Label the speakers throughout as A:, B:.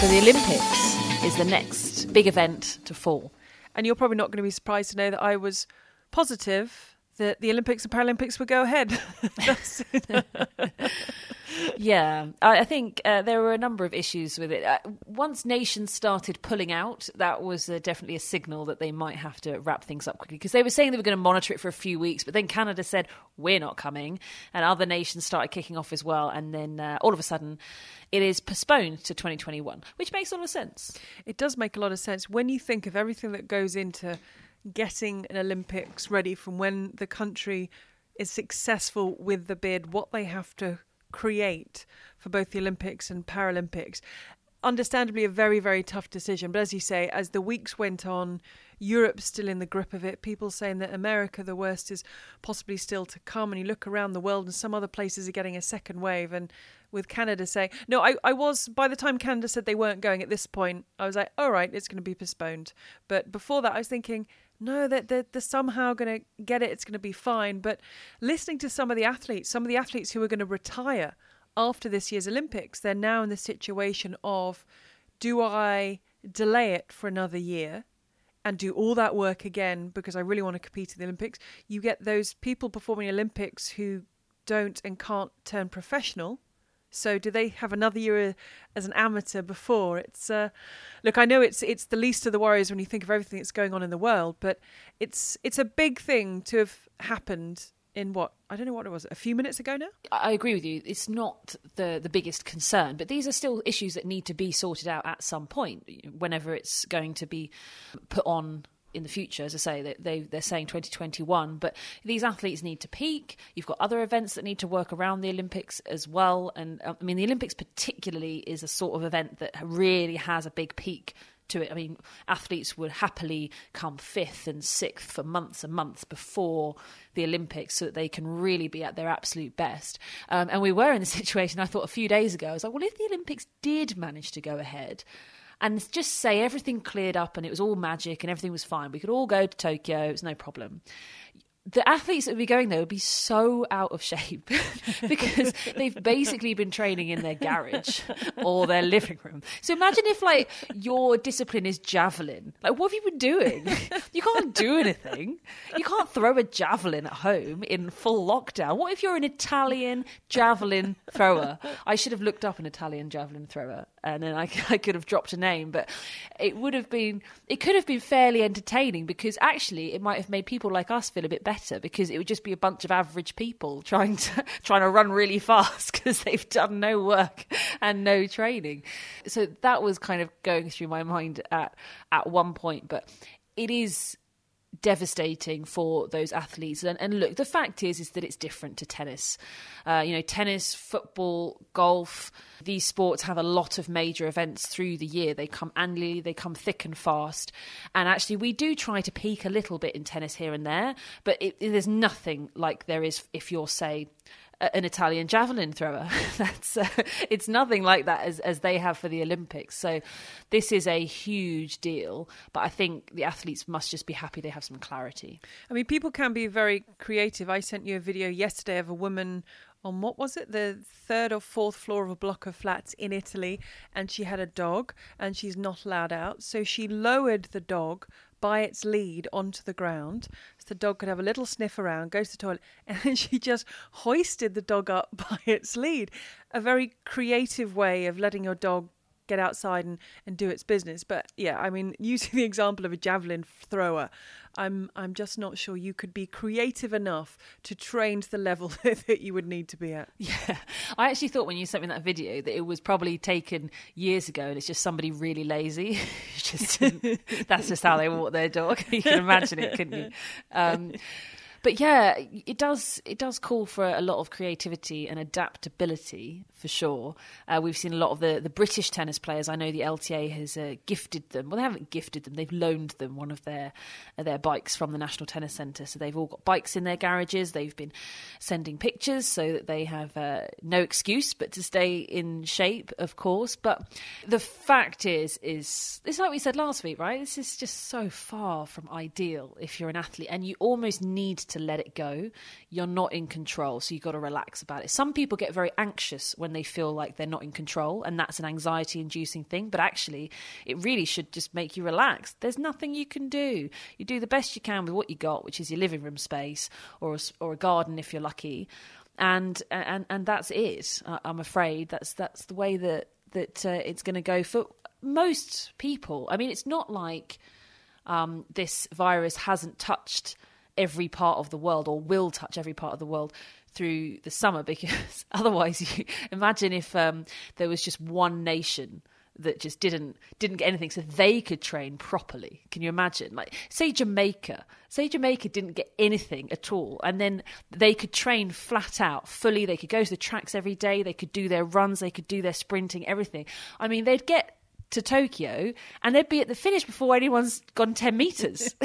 A: So the Olympics is the next big event to fall.
B: And you're probably not going to be surprised to know that I was positive that the Olympics and Paralympics would go ahead.
A: yeah, I, think uh, there were a number of issues with it. Uh, once nations started pulling out, that was uh, definitely a signal that they might have to wrap things up quickly because they were saying they were going to monitor it for a few weeks, but then Canada said we're not coming, and other nations started kicking off as well, and then uh, all of a sudden it is postponed to 2021, which makes a lot of sense.
B: It does make a lot of sense when you think of everything that goes into getting an Olympics ready from when the country is successful with the bid, what they have to create for both the Olympics and Paralympics. Understandably, a very, very tough decision. But as you say, as the weeks went on, Europe's still in the grip of it. People saying that America, the worst is possibly still to come. And you look around the world, and some other places are getting a second wave. And with Canada saying, no, I, I was, by the time Canada said they weren't going at this point, I was like, all right, it's going to be postponed. But before that, I was thinking, no, that they're, they're, somehow going to get it. It's going to be fine. But listening to some of the athletes, some of the athletes who are going to retire after this year's Olympics, they're now in the situation of do I delay it for another year and do all that work again because I really want to compete in the Olympics? You get those people performing Olympics who don't and can't turn professional so do they have another year as an amateur before? It's uh, look, I know it's it's the least of the worries when you think of everything that's going on in the world, but it's it's a big thing to have happened in what I don't know what it was a few minutes ago now.
A: I agree with you. It's not the the biggest concern, but these are still issues that need to be sorted out at some point. Whenever it's going to be put on in the future, as I say, they, they are saying 2021, but these athletes need to peak. You've got other events that need to work around the Olympics as well, and uh, I mean the Olympics particularly is a sort of event that really has a big peak to it. I mean, athletes would happily come fifth and sixth for months and months before the Olympics so that they can really be at their absolute best. Um, and we were in the situation, I thought, a few days ago. I was like, well, if the Olympics did manage to go ahead, and just say everything cleared up and it was all magic and everything was fine. We could all go to Tokyo, it was no problem the athletes that would be going there would be so out of shape because they've basically been training in their garage or their living room. So imagine if like your discipline is javelin. Like what have you been doing? You can't do anything. You can't throw a javelin at home in full lockdown. What if you're an Italian javelin thrower? I should have looked up an Italian javelin thrower and then I, I could have dropped a name, but it would have been it could have been fairly entertaining because actually it might have made people like us feel a bit better because it would just be a bunch of average people trying to trying to run really fast because they've done no work and no training. So that was kind of going through my mind at at one point, but it is devastating for those athletes. And, and, look, the fact is, is that it's different to tennis. Uh, you know, tennis, football, golf. These sports have a lot of major events through the year. They come annually, they come thick and fast. And actually, we do try to peak a little bit in tennis here and there, but it, it, there's nothing like there is if you're, say, an Italian javelin thrower. That's uh, it's nothing like that as as they have for the Olympics. So this is a huge deal, but I think the athletes must just be happy they have some clarity.
B: I mean, people can be very creative. I sent you a video yesterday of a woman on what was it the third or fourth floor of a block of flats in Italy and she had a dog and she's not allowed out so she lowered the dog by its lead onto the ground so the dog could have a little sniff around, go to the toilet, and then she just hoisted the dog up by its lead. A very creative way of letting your dog get outside and, and do its business. But yeah, I mean, using the example of a javelin thrower, I'm I'm just not sure you could be creative enough to train to the level that you would need to be at.
A: Yeah, I actually thought when you sent me that video that it was probably taken years ago, and it's just somebody really lazy. just that's just how they walk their dog. you can imagine it, couldn't you? Um, but yeah, it does it does call for a lot of creativity and adaptability for sure. Uh, we've seen a lot of the, the British tennis players. I know the LTA has uh, gifted them. Well, they haven't gifted them; they've loaned them one of their uh, their bikes from the National Tennis Centre. So they've all got bikes in their garages. They've been sending pictures so that they have uh, no excuse but to stay in shape, of course. But the fact is, is it's like we said last week, right? This is just so far from ideal if you're an athlete, and you almost need to let it go. You're not in control, so you've got to relax about it. Some people get very anxious when they feel like they're not in control, and that's an anxiety inducing thing. But actually, it really should just make you relax. There's nothing you can do. You do the best you can with what you got, which is your living room space or a, or a garden if you're lucky. And, and and that's it. I'm afraid that's that's the way that that uh, it's going to go for most people. I mean, it's not like um, this virus hasn't touched every part of the world or will touch every part of the world through the summer because otherwise you imagine if um, there was just one nation that just didn't didn't get anything so they could train properly. Can you imagine? Like say jamaica say jamaica didn't get anything at all and then they could train flat out fully they could go to the tracks every day they could do their runs they could do their sprinting everything. I mean they'd get to Tokyo and they'd be at the finish before anyone's gone 10 meters.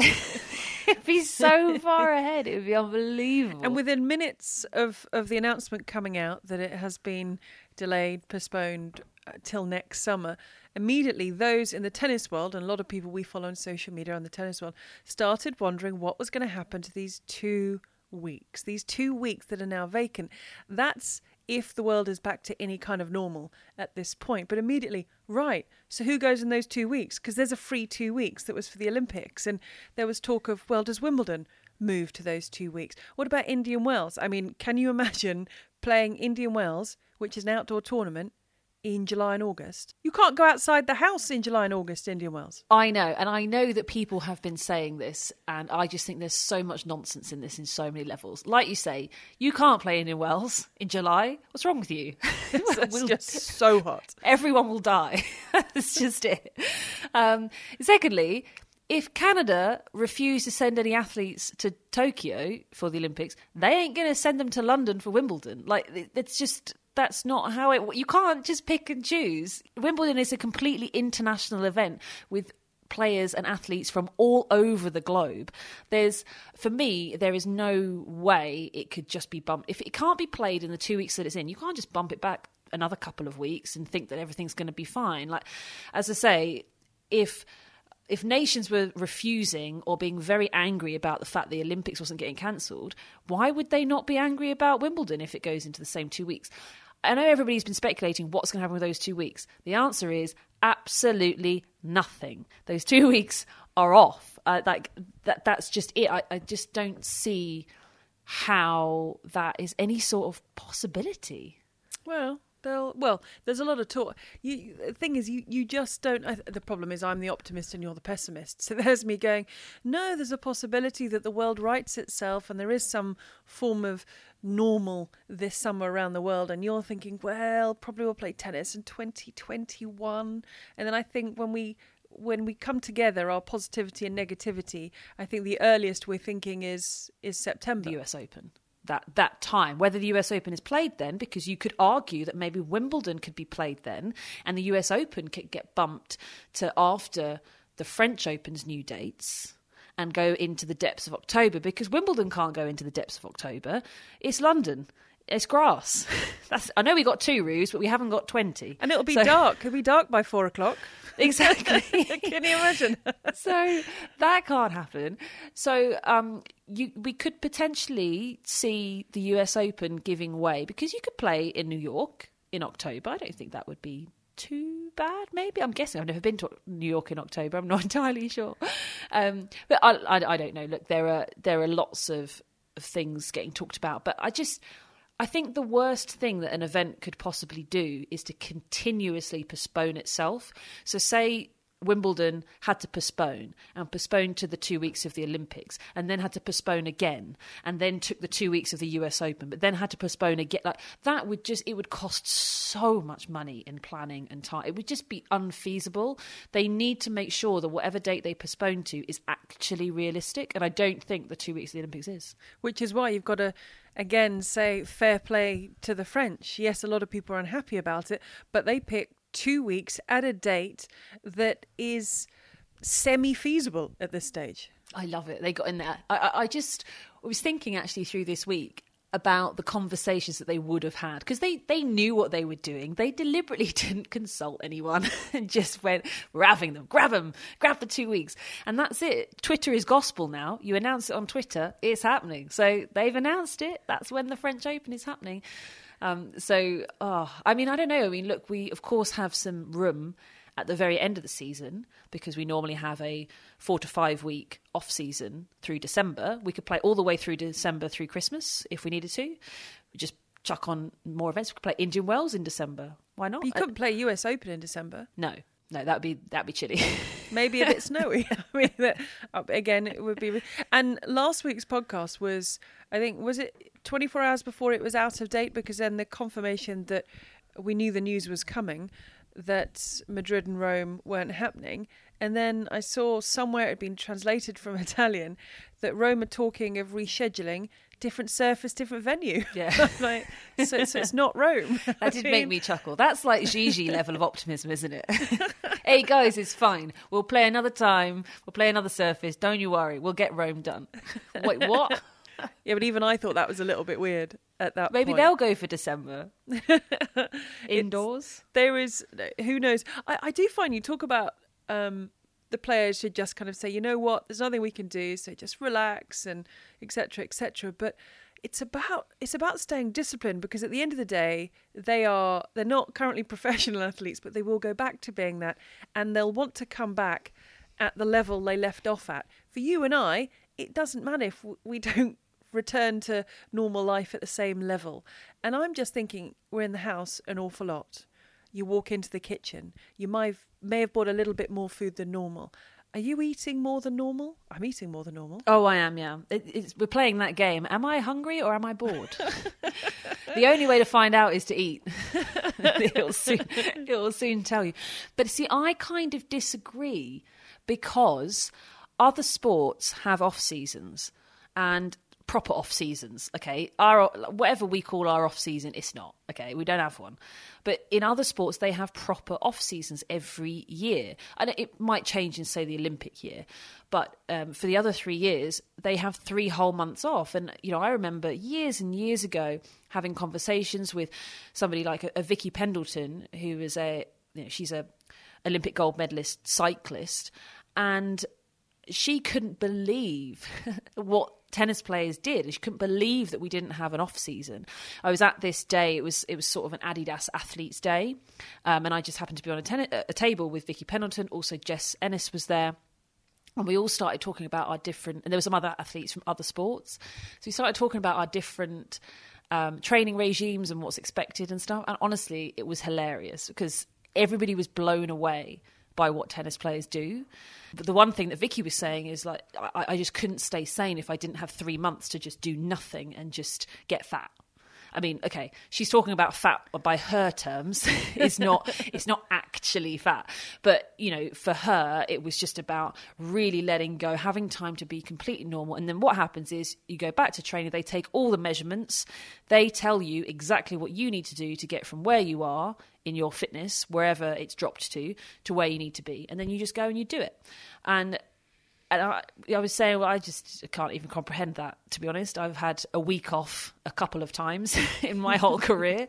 A: It'd be so far ahead. It would be unbelievable.
B: And within minutes of, of the announcement coming out that it has been delayed, postponed uh, till next summer, immediately those in the tennis world, and a lot of people we follow on social media on the tennis world, started wondering what was going to happen to these two weeks, these two weeks that are now vacant. That's if the world is back to any kind of normal at this point. But immediately, right, so who goes in those two weeks? Because there's a free two weeks that was for the Olympics. And there was talk of, well, does Wimbledon move to those two weeks? What about Indian Wells? I mean, can you imagine playing Indian Wells, which is an outdoor tournament, in July and August. You can't go outside the house in July and August, Indian Wells.
A: I know, and I know that people have been saying this, and I just think there's so much nonsense in this in so many levels. Like you say, you can't play Indian Wells in July. What's wrong with you?
B: it's we'll, just so hot.
A: Everyone will die. That's just it. Um, secondly, if Canada refuse to send any athletes to Tokyo for the Olympics, they ain't going to send them to London for Wimbledon. Like it's just that's not how it. You can't just pick and choose. Wimbledon is a completely international event with players and athletes from all over the globe. There's, for me, there is no way it could just be bumped. If it can't be played in the two weeks that it's in, you can't just bump it back another couple of weeks and think that everything's going to be fine. Like, as I say, if if nations were refusing or being very angry about the fact the Olympics wasn't getting cancelled, why would they not be angry about Wimbledon if it goes into the same two weeks? I know everybody's been speculating what's going to happen with those two weeks. The answer is absolutely nothing. Those two weeks are off. Uh, like that. That's just it. I, I just don't see how that is any sort of possibility.
B: Well, well there's a lot of talk you the thing is you you just don't I, the problem is i'm the optimist and you're the pessimist so there's me going no there's a possibility that the world rights itself and there is some form of normal this summer around the world and you're thinking well probably we'll play tennis in 2021 and then i think when we when we come together our positivity and negativity i think the earliest we're thinking is is september.
A: The us open. That that time. Whether the US Open is played then because you could argue that maybe Wimbledon could be played then and the US Open could get bumped to after the French Open's new dates and go into the depths of October because Wimbledon can't go into the depths of October it's London it's grass. That's I know we got two roos, but we haven't got twenty.
B: And it'll be so, dark. It'll be dark by four o'clock.
A: Exactly.
B: Can you imagine?
A: so that can't happen. So um, you we could potentially see the US Open giving way because you could play in New York in October. I don't think that would be too bad. Maybe I'm guessing. I've never been to New York in October. I'm not entirely sure. Um, but I, I, I don't know. Look, there are there are lots of, of things getting talked about, but I just I think the worst thing that an event could possibly do is to continuously postpone itself. So, say Wimbledon had to postpone and postpone to the two weeks of the Olympics and then had to postpone again and then took the two weeks of the US Open, but then had to postpone again. Like that would just, it would cost so much money in planning and time. It would just be unfeasible. They need to make sure that whatever date they postpone to is actually realistic. And I don't think the two weeks of the Olympics is.
B: Which is why you've got to again say fair play to the French. Yes, a lot of people are unhappy about it, but they picked two weeks at a date that is semi feasible at this stage.
A: I love it. They got in there. I, I, I just was thinking actually through this week about the conversations that they would have had because they, they knew what they were doing. They deliberately didn't consult anyone and just went, we're having them, grab them, grab for two weeks. And that's it. Twitter is gospel now. You announce it on Twitter, it's happening. So they've announced it. That's when the French Open is happening. Um, so, oh, I mean, I don't know. I mean, look, we of course have some room at the very end of the season because we normally have a four to five week off season through December. We could play all the way through December through Christmas if we needed to. We just chuck on more events. We could play Indian Wells in December. Why not?
B: But you couldn't play US Open in December.
A: No, no, that'd be that'd be chilly.
B: Maybe a bit snowy. I mean, that, uh, again, it would be. And last week's podcast was, I think, was it 24 hours before it was out of date? Because then the confirmation that we knew the news was coming that Madrid and Rome weren't happening. And then I saw somewhere it had been translated from Italian that Rome are talking of rescheduling different surface, different venue.
A: Yeah.
B: like, so, so it's not Rome.
A: That did make me chuckle. That's like Gigi level of optimism, isn't it? hey guys, it's fine. We'll play another time. We'll play another surface. Don't you worry. We'll get Rome done. Wait, what?
B: Yeah, but even I thought that was a little bit weird at that
A: Maybe
B: point.
A: they'll go for December. Indoors.
B: there is who knows i, I do find you talk about um, the players should just kind of say you know what there's nothing we can do so just relax and etc etc but it's about it's about staying disciplined because at the end of the day they are they're not currently professional athletes but they will go back to being that and they'll want to come back at the level they left off at for you and i it doesn't matter if we don't return to normal life at the same level. And I'm just thinking, we're in the house an awful lot. You walk into the kitchen, you might have, may have bought a little bit more food than normal. Are you eating more than normal? I'm eating more than normal.
A: Oh, I am. Yeah, it, we're playing that game. Am I hungry or am I bored? the only way to find out is to eat. it'll soon, it'll soon tell you. But see, I kind of disagree because other sports have off seasons, and proper off seasons. Okay, our whatever we call our off season, it's not. Okay, we don't have one. But in other sports, they have proper off seasons every year, and it might change in say the Olympic year. But um, for the other three years, they have three whole months off. And you know, I remember years and years ago having conversations with somebody like a, a Vicky Pendleton, who is a you know, she's a Olympic gold medalist cyclist, and she couldn't believe what tennis players did. She couldn't believe that we didn't have an off season. I was at this day; it was it was sort of an Adidas Athletes Day, um, and I just happened to be on a, ten- a table with Vicky Pendleton. Also, Jess Ennis was there. And we all started talking about our different, and there were some other athletes from other sports. So we started talking about our different um, training regimes and what's expected and stuff. And honestly, it was hilarious because everybody was blown away by what tennis players do. But the one thing that Vicky was saying is like, I, I just couldn't stay sane if I didn't have three months to just do nothing and just get fat. I mean, okay, she's talking about fat by her terms. it's not it's not actually fat. But, you know, for her it was just about really letting go, having time to be completely normal. And then what happens is you go back to training, they take all the measurements, they tell you exactly what you need to do to get from where you are in your fitness, wherever it's dropped to, to where you need to be. And then you just go and you do it. And and I, I, was saying, well, I just can't even comprehend that. To be honest, I've had a week off a couple of times in my whole career.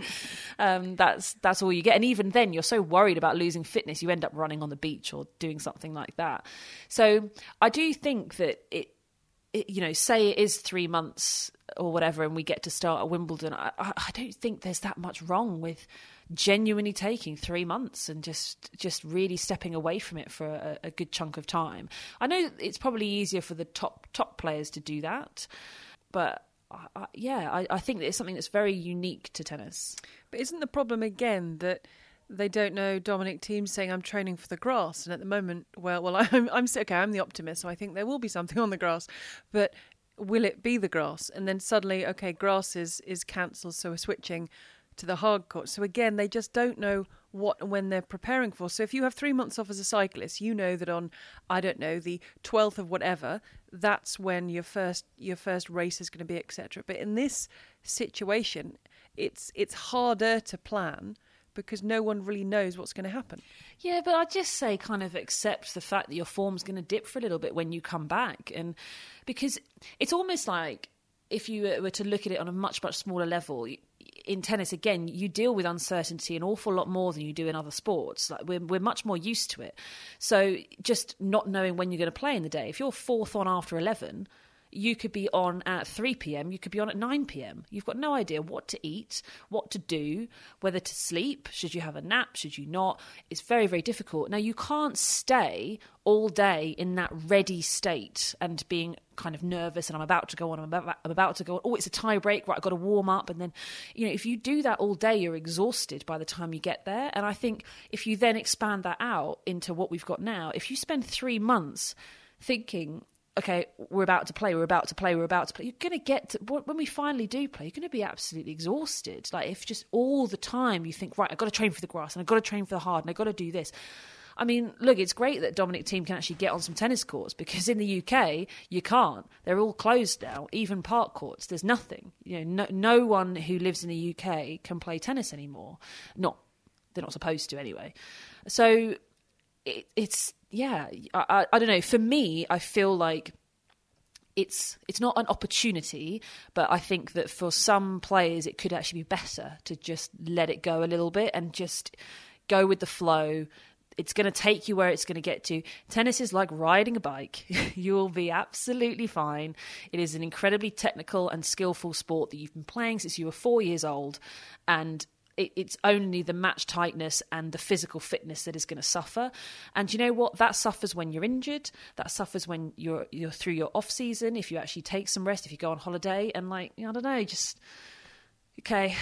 A: Um, that's that's all you get, and even then, you're so worried about losing fitness, you end up running on the beach or doing something like that. So I do think that it, it you know, say it is three months or whatever, and we get to start at Wimbledon. I, I don't think there's that much wrong with genuinely taking three months and just just really stepping away from it for a, a good chunk of time. I know it's probably easier for the top top players to do that, but I, yeah, I, I think it's something that's very unique to tennis.
B: But isn't the problem again that? they don't know Dominic Thiem saying I'm training for the grass, and at the moment, well, well, I'm I'm okay. I'm the optimist, so I think there will be something on the grass, but will it be the grass? And then suddenly, okay, grass is is cancelled, so we're switching to the hard court. So again, they just don't know what and when they're preparing for. So if you have three months off as a cyclist, you know that on I don't know the twelfth of whatever, that's when your first your first race is going to be, etc. But in this situation, it's it's harder to plan because no one really knows what's going to happen.
A: Yeah, but I just say kind of accept the fact that your form's going to dip for a little bit when you come back, and because it's almost like if you were to look at it on a much much smaller level in tennis again you deal with uncertainty an awful lot more than you do in other sports. Like we're, we're much more used to it. So just not knowing when you're going to play in the day. If you're fourth on after 11 you could be on at 3 p.m., you could be on at 9 p.m. You've got no idea what to eat, what to do, whether to sleep, should you have a nap, should you not. It's very, very difficult. Now, you can't stay all day in that ready state and being kind of nervous and I'm about to go on, I'm about, I'm about to go on. Oh, it's a tie break, right? I've got to warm up. And then, you know, if you do that all day, you're exhausted by the time you get there. And I think if you then expand that out into what we've got now, if you spend three months thinking, okay, we're about to play, we're about to play, we're about to play. You're going to get to, when we finally do play, you're going to be absolutely exhausted. Like if just all the time you think, right, I've got to train for the grass and I've got to train for the hard and I've got to do this. I mean, look, it's great that Dominic Thiem can actually get on some tennis courts because in the UK you can't. They're all closed now, even park courts. There's nothing. You know, no, no one who lives in the UK can play tennis anymore. Not they're not supposed to anyway. So it, it's yeah, I, I, I don't know. For me, I feel like it's it's not an opportunity, but I think that for some players it could actually be better to just let it go a little bit and just go with the flow. It's going to take you where it's going to get to. Tennis is like riding a bike. you will be absolutely fine. It is an incredibly technical and skillful sport that you've been playing since you were four years old, and it, it's only the match tightness and the physical fitness that is going to suffer. And you know what? That suffers when you're injured. That suffers when you're you're through your off season. If you actually take some rest, if you go on holiday, and like I don't know, just okay,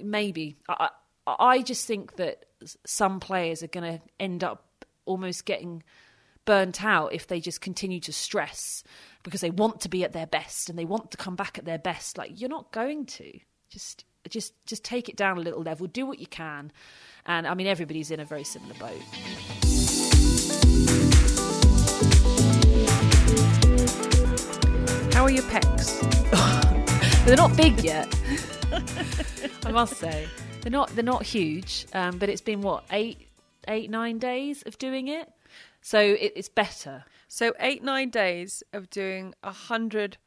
A: maybe. I I just think that some players are going to end up almost getting burnt out if they just continue to stress because they want to be at their best and they want to come back at their best. Like you're not going to. Just just just take it down a little level. Do what you can. And i mean everybody's in a very similar boat.
B: How are your pecs?
A: They're not big yet. I must say. They're not they're not huge um, but it's been what eight eight nine days of doing it? So it, it's better.
B: So eight nine days of doing a hundred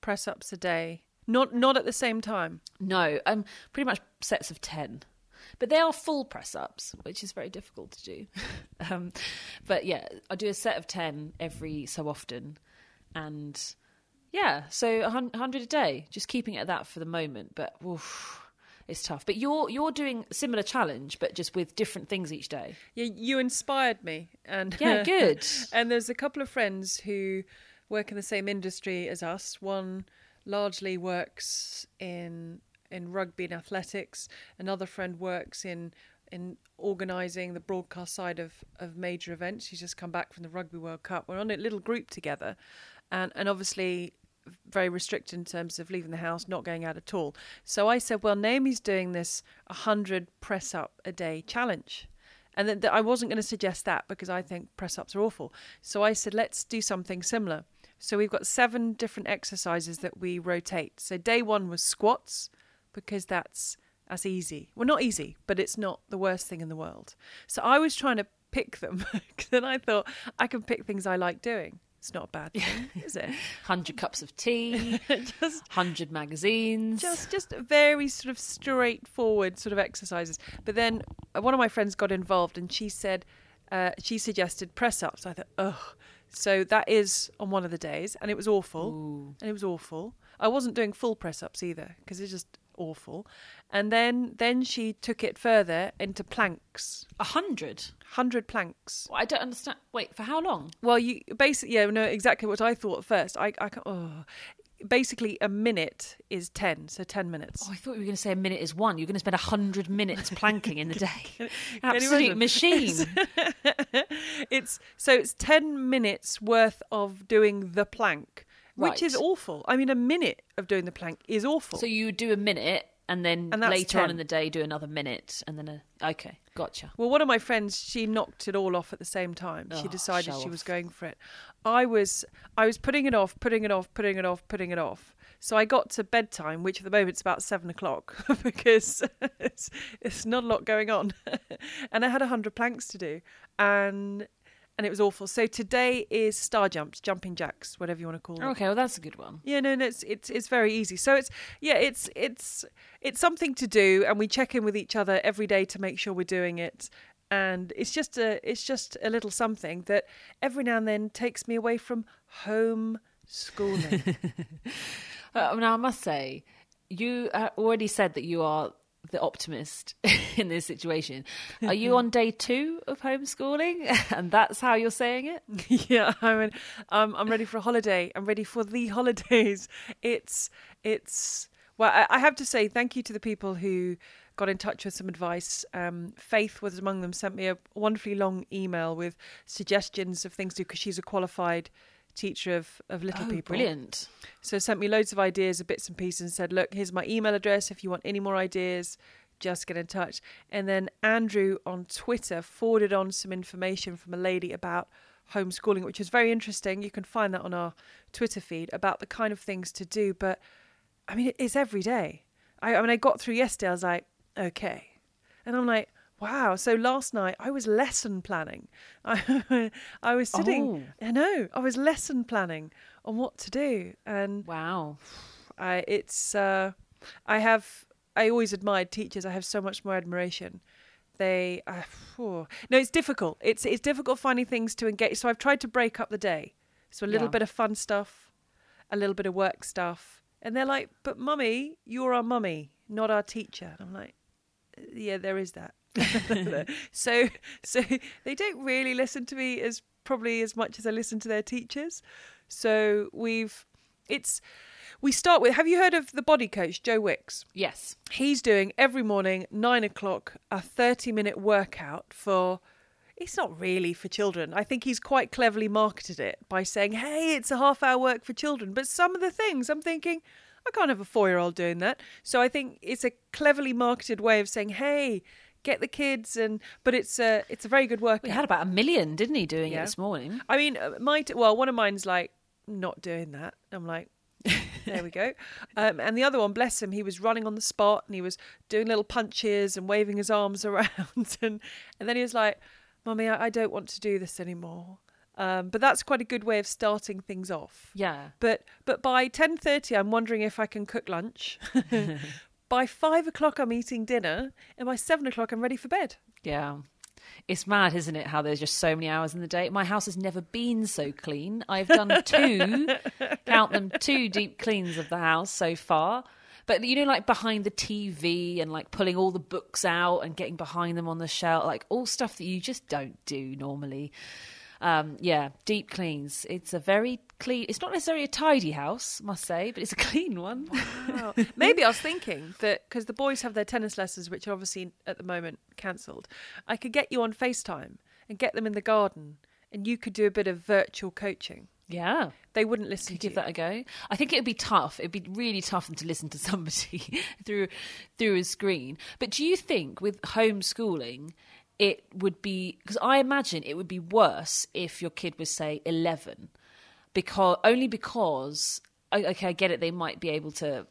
B: press ups a day not not at the same time.
A: No, um, pretty much sets of ten, but they are full press ups, which is very difficult to do. um, but yeah, I do a set of ten every so often, and yeah, so a hundred a day. Just keeping it at that for the moment, but. Oof, it's tough. But you're you're doing a similar challenge, but just with different things each day.
B: Yeah, you inspired me, and
A: yeah, good.
B: and there's a couple of friends who work in the same industry as us. One largely works in in rugby and athletics. Another friend works in in organising the broadcast side of, of major events. She's just come back from the Rugby World Cup. We're on a little group together, and and obviously very restricted in terms of leaving the house, not going out at all. So I said, well, Naomi's doing this 100 press up a day challenge. And then I wasn't going to suggest that because I think press ups are awful. So I said, let's do something similar. So we've got seven different exercises that we rotate. So day one was squats because that's that's easy. Well, not easy, but it's not the worst thing in the world. So I was trying to pick them. then I thought I can pick things I like doing. It's not a bad thing, is it?
A: Hundred cups of tea, just hundred magazines.
B: Just just very sort of straightforward sort of exercises. But then uh, one of my friends got involved and she said uh, she suggested press ups. I thought, oh, so that is on one of the days, and it was awful.
A: Ooh.
B: And it was awful. I wasn't doing full press ups either because it's just awful. And then then she took it further into planks.
A: A hundred.
B: Hundred planks.
A: Well, I don't understand. Wait, for how long?
B: Well, you basically yeah, no, exactly what I thought at first. I I can't, oh, basically a minute is 10 so 10 minutes.
A: Oh i thought you were going to say a minute is one. You're going to spend 100 minutes planking in the day. absolute machine.
B: It's so it's 10 minutes worth of doing the plank which is awful. I mean a minute of doing the plank is awful.
A: So you do a minute and then and later 10. on in the day do another minute and then a okay gotcha.
B: Well one of my friends she knocked it all off at the same time. Oh, she decided she off. was going for it. I was i was putting it off putting it off putting it off putting it off. So i got to bedtime which at the moment it's about seven o'clock because it's, it's not a lot going on. And i had a hundred planks to do. And and it was awful. So today is star jumps, jumping jacks, whatever you want to call them.
A: Okay, well that's a good one.
B: Yeah, no, no, it's it's it's very easy. So it's yeah, it's it's it's something to do, and we check in with each other every day to make sure we're doing it. And it's just a it's just a little something that every now and then takes me away from home schooling.
A: Uh, now I must say, you uh, already said that you are the optimist in this situation. Are you on day two of homeschooling, and that's how you're saying it?
B: yeah, I mean, um, I'm ready for a holiday. I'm ready for the holidays. It's it's well, I, I have to say thank you to the people who got in touch with some advice. Um, Faith was among them. Sent me a wonderfully long email with suggestions of things to do because she's a qualified teacher of, of little
A: Oh,
B: people.
A: brilliant!
B: So sent me loads of ideas of bits and pieces and said, look, here's my email address. If you want any more ideas, just get in touch. And then Andrew on Twitter forwarded on some information from a lady about homeschooling, which is very interesting. You can find that on our Twitter feed about the kind of things to do. But I mean, it's every day. I, I mean, I got through yesterday, I was like, okay. And I'm like, wow. So last night I was lesson planning. I, I was sitting, I know, I was lesson planning on what to do. And
A: Wow.
B: I it's uh, I have I always admired teachers. I have so much more admiration. They uh, no, it's difficult. It's it's difficult finding things to engage. So I've tried to break up the day. So a little
A: Yeah.
B: bit of fun stuff, a little bit of work stuff, and they're like, "But mummy, you're our mummy, not our teacher." And I'm like, "Yeah, there is that." so so they don't really listen to me as probably as much as I listen to their teachers. So we've it's we start with have you heard of the body coach Joe Wicks?
A: Yes.
B: He's doing every morning nine o'clock a thirty minute workout for it's not really for children. I think he's quite cleverly marketed it by saying, "Hey, it's a half hour work for children." But some of the things I'm thinking, I can't have a four year old doing that. So I think it's a cleverly marketed way of saying, "Hey, get the kids," and but it's a it's a very good workout.
A: We had about a million, didn't he, doing
B: Yeah.
A: it this morning?
B: I mean, uh, my t- well, one of mine's like not doing that. I'm like, there we go. Um, and the other one, bless him, he was running on the spot and he was doing little punches and waving his arms around, and and then he was like, "Mummy, I, I don't want to do this anymore." Um, but that's quite a good way of starting things off.
A: Yeah.
B: But but by ten thirty, I'm wondering if I can cook lunch. by five o'clock, I'm eating dinner, and by seven o'clock, I'm ready for bed.
A: Yeah. It's mad, isn't it? How there's just so many hours in the day. My house has never been so clean. I've done two, count them, two deep cleans of the house so far. But you know, like behind the TV and like pulling all the books out and getting behind them on the shelf, like all stuff that you just don't do normally. Um, yeah, deep cleans. It's a very clean. It's not necessarily a tidy house, must say, but it's a clean one.
B: Wow. Maybe I was thinking that because the boys have their tennis lessons, which are obviously at the moment cancelled, I could get you on FaceTime and get them in the garden, and you could do a bit of virtual coaching.
A: yeah.
B: They wouldn't listen
A: Could
B: to
A: give
B: you.
A: that a go. I think it would be tough. It'd be really tough to listen to somebody through through a screen. But do you think with homeschooling it would be because I imagine it would be worse if your kid was say 11 because only because okay I get it they might be able to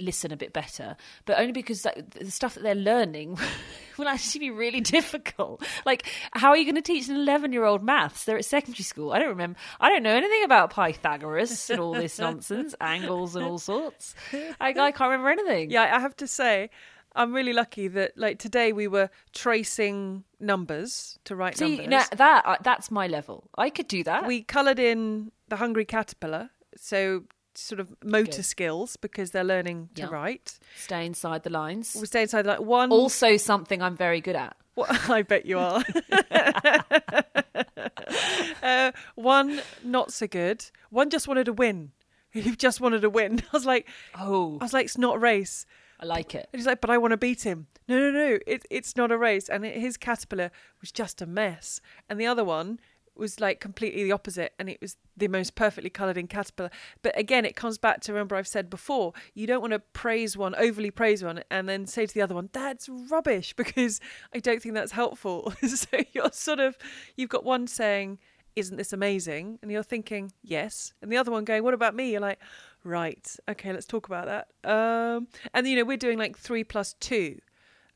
A: listen a bit better but only because that, the stuff that they're learning will actually be really difficult. Like how are you going to teach an 11 year old maths? They're at secondary school. I don't remember i don't know anything about pythagoras and all this nonsense angles and all sorts. I, I can't remember anything.
B: Yeah, I have to say, I'm really lucky that like today we were tracing numbers to write
A: see
B: numbers.
A: now that uh, that's my level. I could do that.
B: We coloured in the hungry caterpillar, so sort of motor
A: Good.
B: skills because they're learning to
A: Yeah.
B: write.
A: stay inside the lines
B: We stay inside like one.
A: also something i'm very good at
B: What, I bet you are. uh, one not so good. One just wanted to win. He just wanted to win. I was like,
A: oh
B: I was like, it's not a race.
A: i like it
B: And he's like, but I want to beat him. No, no, no. It, it's not a race. And it, his caterpillar was just a mess. And the other one was like completely the opposite. And it was the most perfectly coloured in caterpillar. But again, it comes back to remember I've said before, you don't want to praise one, overly praise one, and then say to the other one, that's rubbish, because I don't think that's helpful. so you're sort of, you've got one saying, isn't this amazing? And you're thinking, yes. And the other one going, what about me? You're like, right, okay, let's talk about that. Um, and you know, we're doing like three plus two,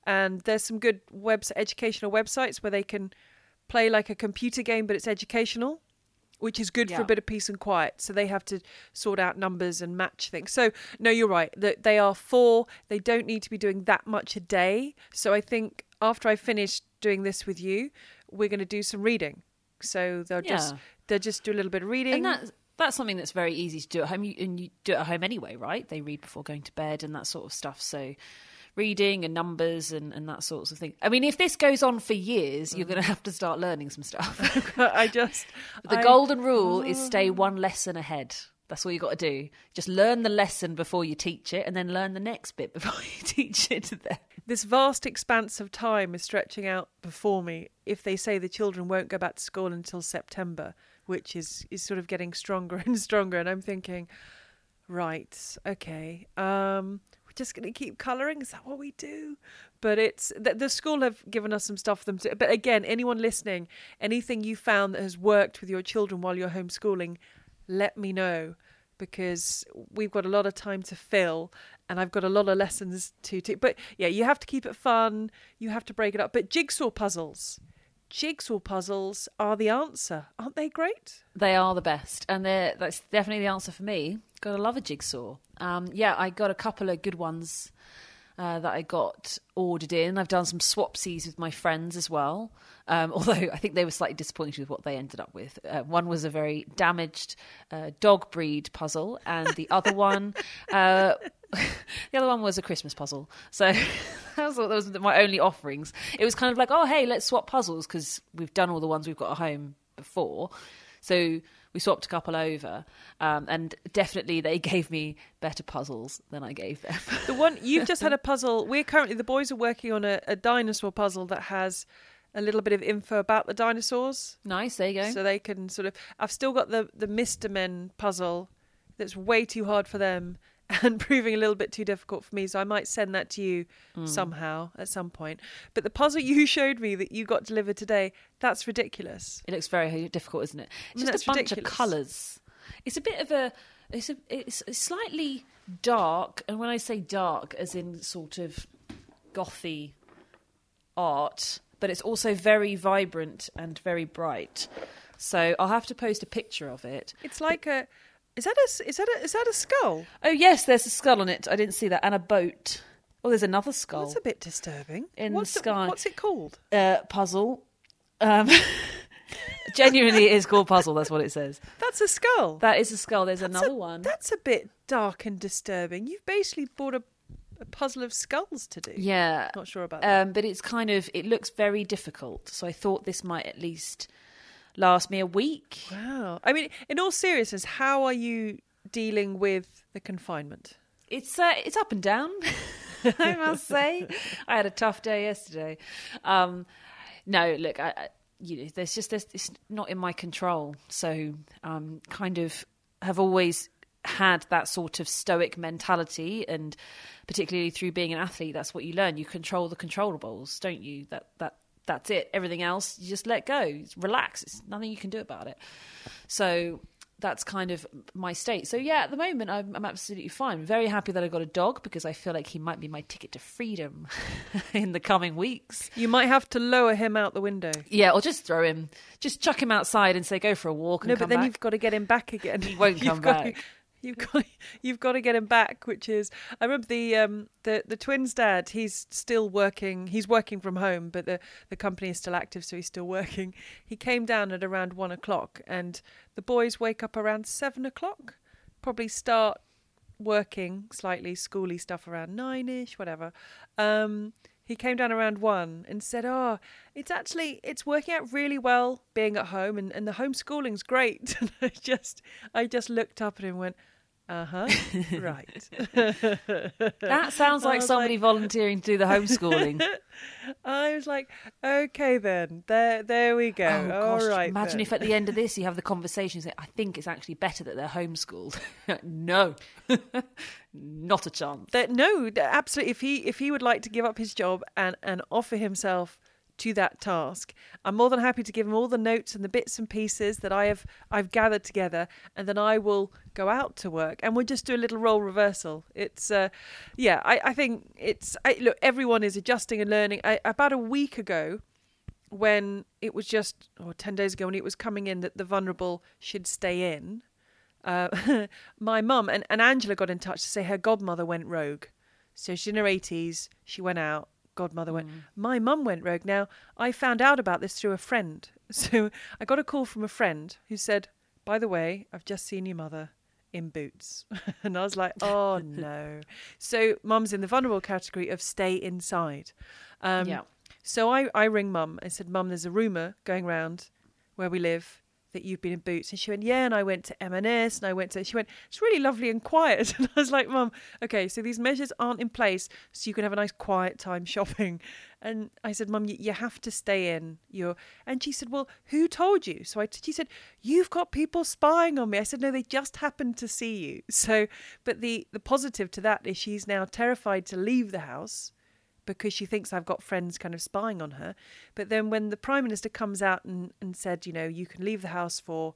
B: and there's some good webs educational websites where they can play like a computer game, but it's educational, which is good for a bit of peace and quiet. So they have to sort out numbers and match things. So no, you're right. That they are four. They don't need to be doing that much a day. So I think after I finish doing this with you, we're going to do some reading. So they'll just they'll just do a little bit of reading.
A: And that's that's something that's very easy to do at home. You, and you do it at home anyway, right? They read before going to bed and that sort of stuff. So reading and numbers and, and that sorts of thing. I mean, if this goes on for years, you're going to have to start learning some stuff.
B: I just
A: the
B: I-
A: golden rule is stay one lesson ahead. That's all you got to do. Just learn the lesson before you teach it, and then learn the next bit before you teach it to them.
B: this vast expanse of time is stretching out before me if they say the children won't go back to school until September, which is, is sort of getting stronger and stronger. And I'm thinking, right, okay, um, just going to keep colouring. Is that what we do? But it's the, the school have given us some stuff for them to. But again, anyone listening, anything you found that has worked with your children while you're homeschooling, let me know because we've got a lot of time to fill and I've got a lot of lessons to teach. But yeah, you have to keep it fun, you have to break it up. But jigsaw puzzles, jigsaw puzzles are the answer, aren't they great?
A: They are the best, and that's definitely the answer for me. Gotta love a jigsaw. Um, yeah, I got a couple of good ones uh, that I got ordered in. I've done some swapsies with my friends as well. Um, although I think they were slightly disappointed with what they ended up with. Uh, one was a very damaged uh, dog breed puzzle, and the other one, uh, the other one was a Christmas puzzle. So that was, that was my only offerings. It was kind of like, oh hey, let's swap puzzles because we've done all the ones we've got at home before. So we swapped a couple over, um, and definitely they gave me better puzzles than I gave them.
B: The one you've just had a puzzle. We're currently the boys are working on a, a dinosaur puzzle that has a little bit of info about the dinosaurs.
A: nice, there you go.
B: so they can sort of i've still got the the mr men puzzle that's way too hard for them and proving a little bit too difficult for me so i might send that to you
A: Mm.
B: somehow at some point but the puzzle you showed me that you got delivered today that's ridiculous
A: It looks very difficult, isn't it? It's just a bunch
B: ridiculous.
A: of colours. It's a bit of a. It's a. It's it's slightly dark, and when I say dark, as in sort of gothy art, but it's also very vibrant and very bright. So I'll have to post a picture of it.
B: it's like a is that a is that a is that a skull
A: Oh yes, there's a skull on it. I didn't see that, and a boat. Oh, there's another skull.
B: that's a bit disturbing
A: In the
B: what's
A: sky.
B: what's it called
A: uh, puzzle. Um, genuinely, it is called puzzle. That's what it says.
B: that's a skull
A: That is a skull. There's
B: That's
A: another
B: a-
A: one.
B: that's a bit dark and disturbing you've basically bought a, a puzzle of skulls to do
A: Yeah.
B: not sure about that
A: Um, but it's kind of it looks very difficult. So I thought this might at least last me a week.
B: Wow. I mean, in all seriousness, how are you dealing with the confinement?
A: It's uh, it's up and down. I must say, I had a tough day yesterday. Um, no, look, I, I, you know, there's just this. It's not in my control. So, um, kind of have always had that sort of stoic mentality, and particularly through being an athlete, that's what you learn. You control the controllables, don't you? That that that's it. Everything else, you just let go. It's relax. It's nothing you can do about it. So that's kind of my state. So yeah, at the moment I'm, I'm absolutely fine. Very happy that I got a dog because I feel like he might be my ticket to freedom in the coming weeks.
B: You might have to lower him out the window.
A: Yeah, or just throw him, just chuck him outside and say go for a walk and
B: No, but then
A: back.
B: you've got to get him back again. He
A: won't come back.
B: You've got you've got to get him back, which is I remember the um the the twins' dad. He's still working. He's working from home, but the the company is still active, so he's still working. He came down at around one o'clock, and the boys wake up around seven o'clock. Probably start working slightly schooly stuff around nine ish, whatever. Um, he came down around one and said, "Oh, it's actually it's working out really well being at home, and, and the homeschooling's great." And I just I just looked up at him and went, "Uh huh, right."
A: that sounds like somebody
B: like-
A: volunteering to do the homeschooling.
B: I was like, "Okay, then there there we go.
A: Oh
B: All
A: gosh!
B: right,
A: imagine
B: then."
A: if at the end of this you have the conversation. and Say, I think it's actually better that they're homeschooled. no, not a chance.
B: that no absolutely if he if he would like to give up his job and and offer himself to that task. I'm more than happy to give him all the notes and the bits and pieces that i have i've gathered together and then i will go out to work and we'll just do a little role reversal. It's uh yeah i i think it's I, look everyone is adjusting and learning. I, about a week ago when it was just or 10 days ago when it was coming in that the vulnerable should stay in uh, my mum and, and angela got in touch to say her godmother went rogue. So she's in her 80s she went out godmother went my mum went rogue. Now i found out about this through a friend. So i got a call from a friend who said by the way i've just seen your mother in boots. And i was like oh no. So mum's in the vulnerable category of stay inside. Um,
A: yeah.
B: so I, I ring mum. And said, Mum, there's a rumour going round where we live that you've been in Boots. And she went, Yeah, and I went to M&S and I went to, she went, It's really lovely and quiet. And I was like, Mum, okay, so these measures aren't in place so you can have a nice quiet time shopping. And I said, Mum, you, you have to stay in. You're, and she said, Well, who told you? So I, she said, You've got people spying on me. I said, No, they just happened to see you. So, but the, the positive to that is she's now terrified to leave the house because she thinks I've got friends kind of spying on her. But then when the Prime Minister comes out and, and said, you know, you can leave the house for,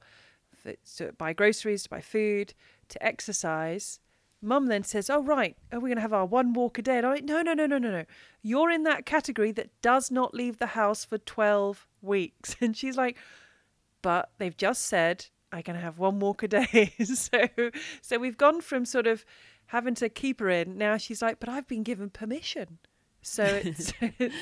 B: for to buy groceries, to buy food, to exercise, Mum then says, oh, right, oh, are we going to have our one walk a day? And like, no, no, no, no, no, no. You're in that category that does not leave the house for 12 weeks. And she's like, but they've just said I can have one walk a day. so, so we've gone from sort of having to keep her in. Now she's like, but I've been given permission. So it's, it's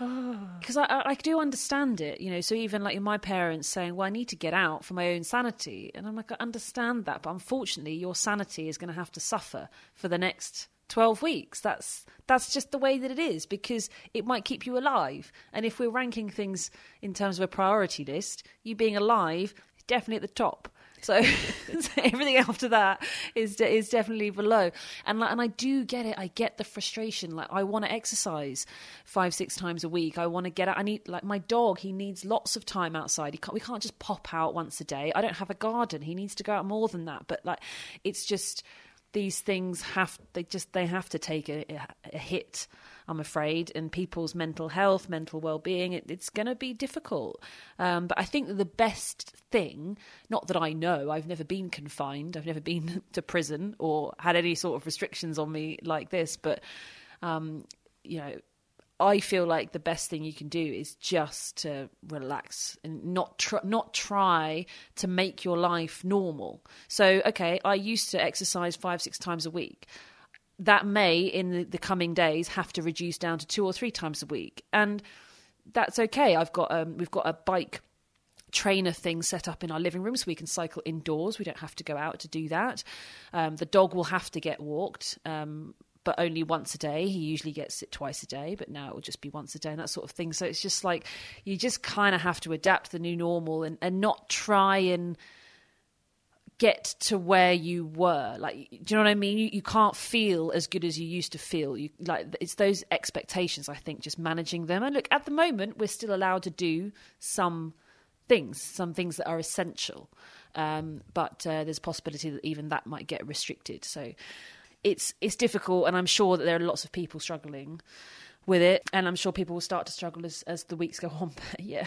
B: oh.
A: because I, I do understand it, you know. So even like my parents saying, "Well, I need to get out for my own sanity," and I'm like, I understand that, but unfortunately, your sanity is going to have to suffer for the next 12 weeks that's that's just the way that it is because it might keep you alive and if we're ranking things in terms of a priority list you being alive is definitely at the top so, so everything after that is is definitely below. And like, and I do get it. I get the frustration. Like I want to exercise five six times a week. I want to get out. I need like my dog. He needs lots of time outside. He can't, we can't just pop out once a day. I don't have a garden. He needs to go out more than that. But like, it's just these things have they just they have to take a, a hit i'm afraid and people's mental health mental well-being. It, it's going to be difficult. Um, but i think the best thing not that i know i've never been confined i've never been to prison or had any sort of restrictions on me like this but um, you know I feel like the best thing you can do is just to relax and not tr- not try to make your life normal. So, okay, I used to exercise five six times a week. That may, in the, the coming days, have to reduce down to two or three times a week, and that's okay. I've got um, we've got a bike trainer thing set up in our living room so we can cycle indoors. We don't have to go out to do that. Um, the dog will have to get walked. Um, but only once a day. He usually gets it twice a day, but now it will just be once a day and that sort of thing. So it's just like you just kind of have to adapt the new normal and, and not try and get to where you were. Like, do you know what I mean? You, you can't feel as good as you used to feel. You like it's those expectations. I think just managing them. And look, at the moment, we're still allowed to do some things, some things that are essential. Um, but uh, there's possibility that even that might get restricted. So it's it's difficult, and I'm sure that there are lots of people struggling with it, and I'm sure people will start to struggle as as the weeks go on. But yeah,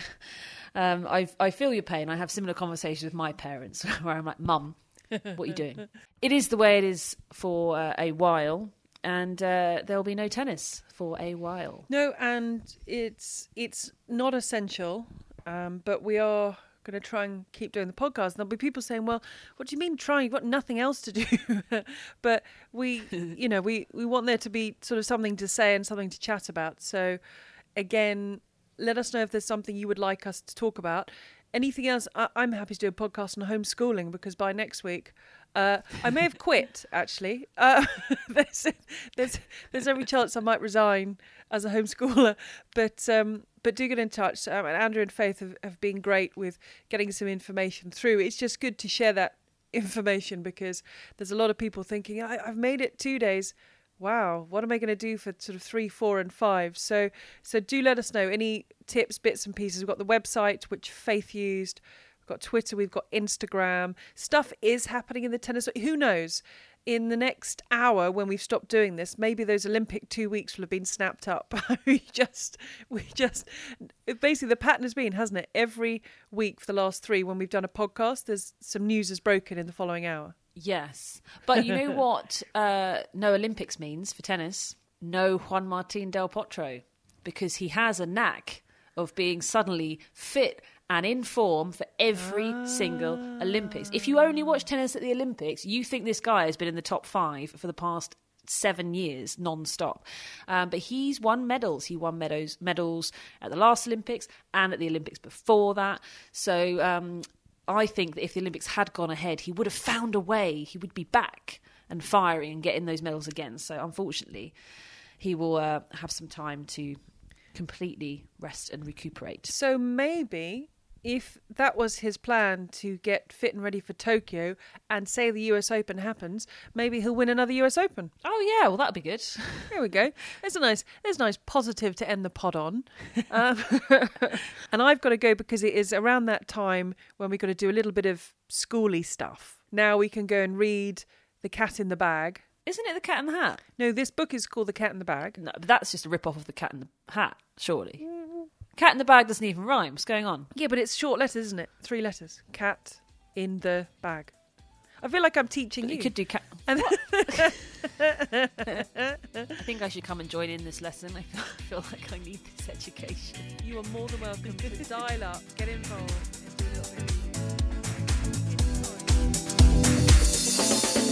A: um, I I feel your pain. I have similar conversations with my parents where I'm like, "Mum, what are you doing?" it is the way it is for uh, a while, and uh, there will be no tennis for a while.
B: No, and it's it's not essential, um, but we are going to try and keep doing the podcast. And there'll be people saying, "Well, what do you mean trying? You've got nothing else to do." but we, you know, we we want there to be sort of something to say and something to chat about. So, again, let us know if there's something you would like us to talk about. Anything else? I- am happy to do a podcast on homeschooling because by next week. Uh, I may have quit actually. Uh, there's, there's there's every chance I might resign as a homeschooler, but um, but do get in touch. Um, and Andrew and Faith have, have been great with getting some information through. It's just good to share that information because there's a lot of people thinking, I, have made it two days. Wow, what am I going to do for sort of three, four, and five? So, so do let us know any tips, bits, and pieces. We've got the website which Faith used. We've got Twitter. We've got Instagram. Stuff is happening in the tennis. Who knows? In the next hour when we've stopped doing this maybe those olympic two weeks will have been snapped up. We just we just basically the pattern has been hasn't it? Every week for the last three when we've done a podcast there's some news is broken in the following hour.
A: Yes. But you know what uh, no olympics means for tennis? No juan martin del potro. Because he has a knack of being suddenly fit and in form for every single Olympics. If you only watch tennis at the Olympics, you think this guy has been in the top five for the past seven years non-stop. Um, but he's won medals. He won medals medals at the last olympics and at the olympics before that. So um, i think that if the olympics had gone ahead he would have found a way. He would be back and firing and getting those medals again. So unfortunately he will uh, have some time to completely rest and recuperate.
B: So maybe if that was his plan to get fit and ready for Tokyo and say the US Open happens, maybe he'll win another US Open.
A: oh yeah well that'd be good
B: There we go. There's a nice, there's a nice positive to end the pod on. Um, and I've got to go because it is around that time when we've got to do a little bit of schooly stuff. Now we can go and read The Cat in the Bag.
A: isn't it the cat in the hat
B: No, this book is called The Cat in the Bag.
A: no but that's just a rip-off of the cat in the hat surely Cat in the bag doesn't even rhyme. What's going on?
B: Yeah, but it's short letters, isn't it? Three letters. Cat in the bag. I feel like I'm teaching But you.
A: you could do cat.
B: And-
A: I think I should come and join in this lesson. I feel, like I need this education.
B: you are more than welcome to dial up, get involved, and do a little bit.